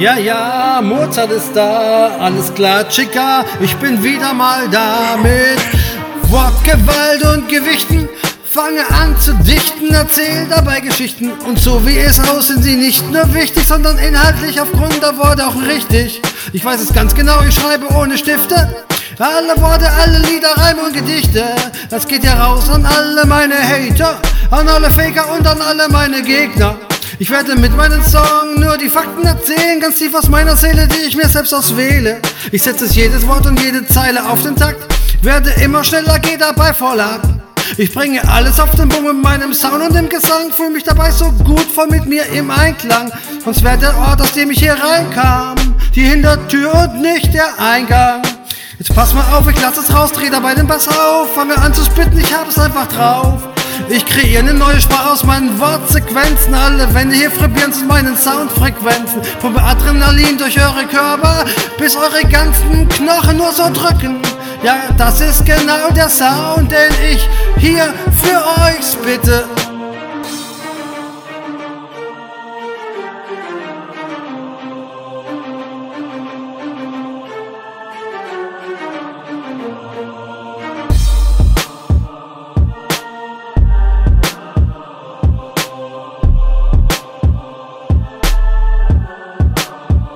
Ja, ja, Mozart ist da, alles klar, Chica, ich bin wieder mal da mit Wortgewalt und Gewichten. Fange an zu dichten, erzähl dabei Geschichten. Und so wie es aus sind sie nicht nur wichtig, sondern inhaltlich aufgrund der Worte auch richtig. Ich weiß es ganz genau, ich schreibe ohne Stifte. Alle Worte, alle Lieder, Reime und Gedichte. Das geht ja raus an alle meine Hater, an alle Faker und an alle meine Gegner. Ich werde mit meinen Song nur die Fakten erzählen, ganz tief aus meiner Seele, die ich mir selbst auswähle. Ich setze jedes Wort und jede Zeile auf den Takt, werde immer schneller, geh dabei voll ab. Ich bringe alles auf den Boom mit meinem Sound und dem Gesang, fühle mich dabei so gut voll mit mir im Einklang. Sonst wäre der Ort, aus dem ich hier reinkam, die Hintertür und nicht der Eingang. Jetzt pass mal auf, ich lass es raus, dreh dabei den Bass auf, fange an zu spitten, ich hab es einfach drauf. Ich kreiere eine neue Sprache aus meinen Wortsequenzen. Alle Wände hier vibrieren zu meinen Soundfrequenzen. Vom Adrenalin durch eure Körper, bis eure ganzen Knochen nur so drücken. Ja, das ist genau der Sound, den ich hier für euch spitte.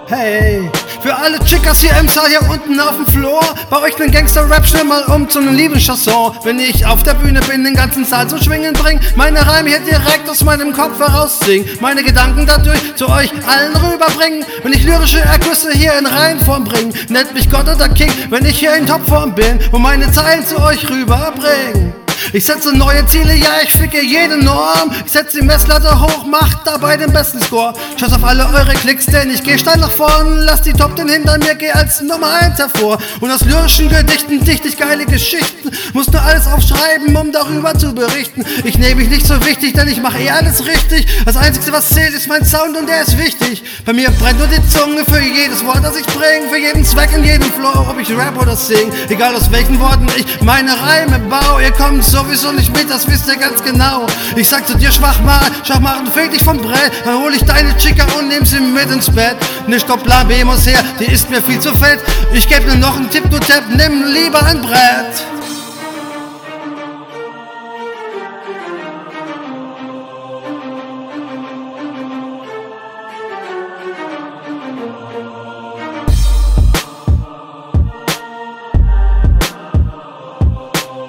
Hey, für alle Chickas hier im Saal, hier unten auf dem Floor, bei euch den Gangster-Rap schnell mal um zu einem Liebeschasson. Wenn ich auf der Bühne bin, den ganzen Saal zum Schwingen bring, meine Reime hier direkt aus meinem Kopf heraus sing, meine Gedanken dadurch zu euch allen rüberbringen. Wenn ich lyrische Ergüsse hier in Reihenform bring, nennt mich Gott oder King, wenn ich hier in Topform bin und meine Zeilen zu euch rüberbring. Ich setze neue Ziele, ja, ich ficke jede Norm. Ich setze die Messlatte hoch, mach dabei den besten Score. Schaut auf alle eure Klicks, denn ich geh steil nach vorn. Lass die Top den hinter mir, geh als Nummer 1 hervor. Und aus lyrischen Gedichten dicht ich geile Geschichten. Muss nur alles aufschreiben, um darüber zu berichten. Ich nehme mich nicht so wichtig, denn ich mache eh alles richtig. Das Einzige, was zählt, ist mein Sound und der ist wichtig. Bei mir brennt nur die Zunge für jedes Wort, das ich bring. Für jeden Zweck in jedem Flow, ob ich rap oder sing. Egal aus welchen Worten ich meine Reime baue. Ihr kommt sowieso nicht mit, das wisst ihr ganz genau. Ich sag zu dir, Schwachmann, Schwachmann, fehlt dich vom Brett. Dann hol ich deine Chica und nehm sie mit ins Bett. Ne Stopp, Plan B muss her, die ist mir viel zu fett. Ich geb dir noch einen Tipp, du Tepp, nimm lieber ein Brett.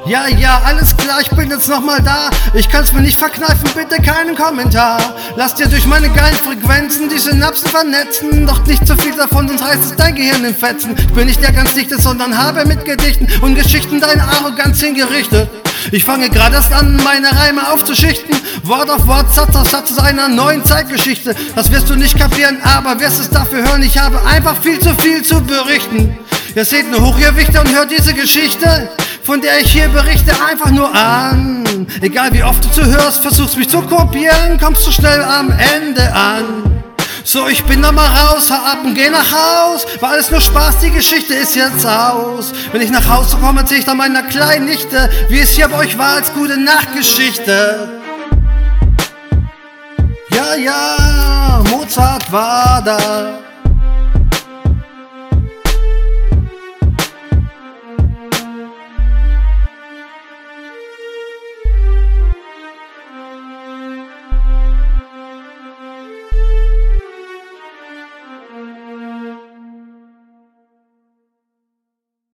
Ja, ja, alles klar, ich bin jetzt nochmal da. Ich kann's mir nicht verkneifen, bitte keinen Kommentar. Lass dir durch meine geilen Frequenzen die Synapsen vernetzen. Doch nicht zu viel davon, sonst reißt es dein Gehirn in Fetzen. Ich bin nicht der ganz Dichte, sondern habe mit Gedichten und Geschichten deine Arroganz hingerichtet. Ich fange gerade erst an, meine Reime aufzuschichten. Wort auf Wort, Satz auf Satz aus einer neuen Zeitgeschichte. Das wirst du nicht kapieren, aber wirst es dafür hören. Ich habe einfach viel zu viel zu berichten. Ihr seht nur Hochgewichte und hört diese Geschichte, von der ich hier berichte, einfach nur an. Egal wie oft du zuhörst, versuchst mich zu kopieren, kommst du schnell am Ende an. So, ich bin da mal raus, hau ab und geh nach Haus. War alles nur Spaß, die Geschichte ist jetzt aus. Wenn ich nach Hause komme, erzähl ich dann meiner kleinen Nichte, wie es hier bei euch war als gute Nachtgeschichte. Ja, ja, Mozart war da.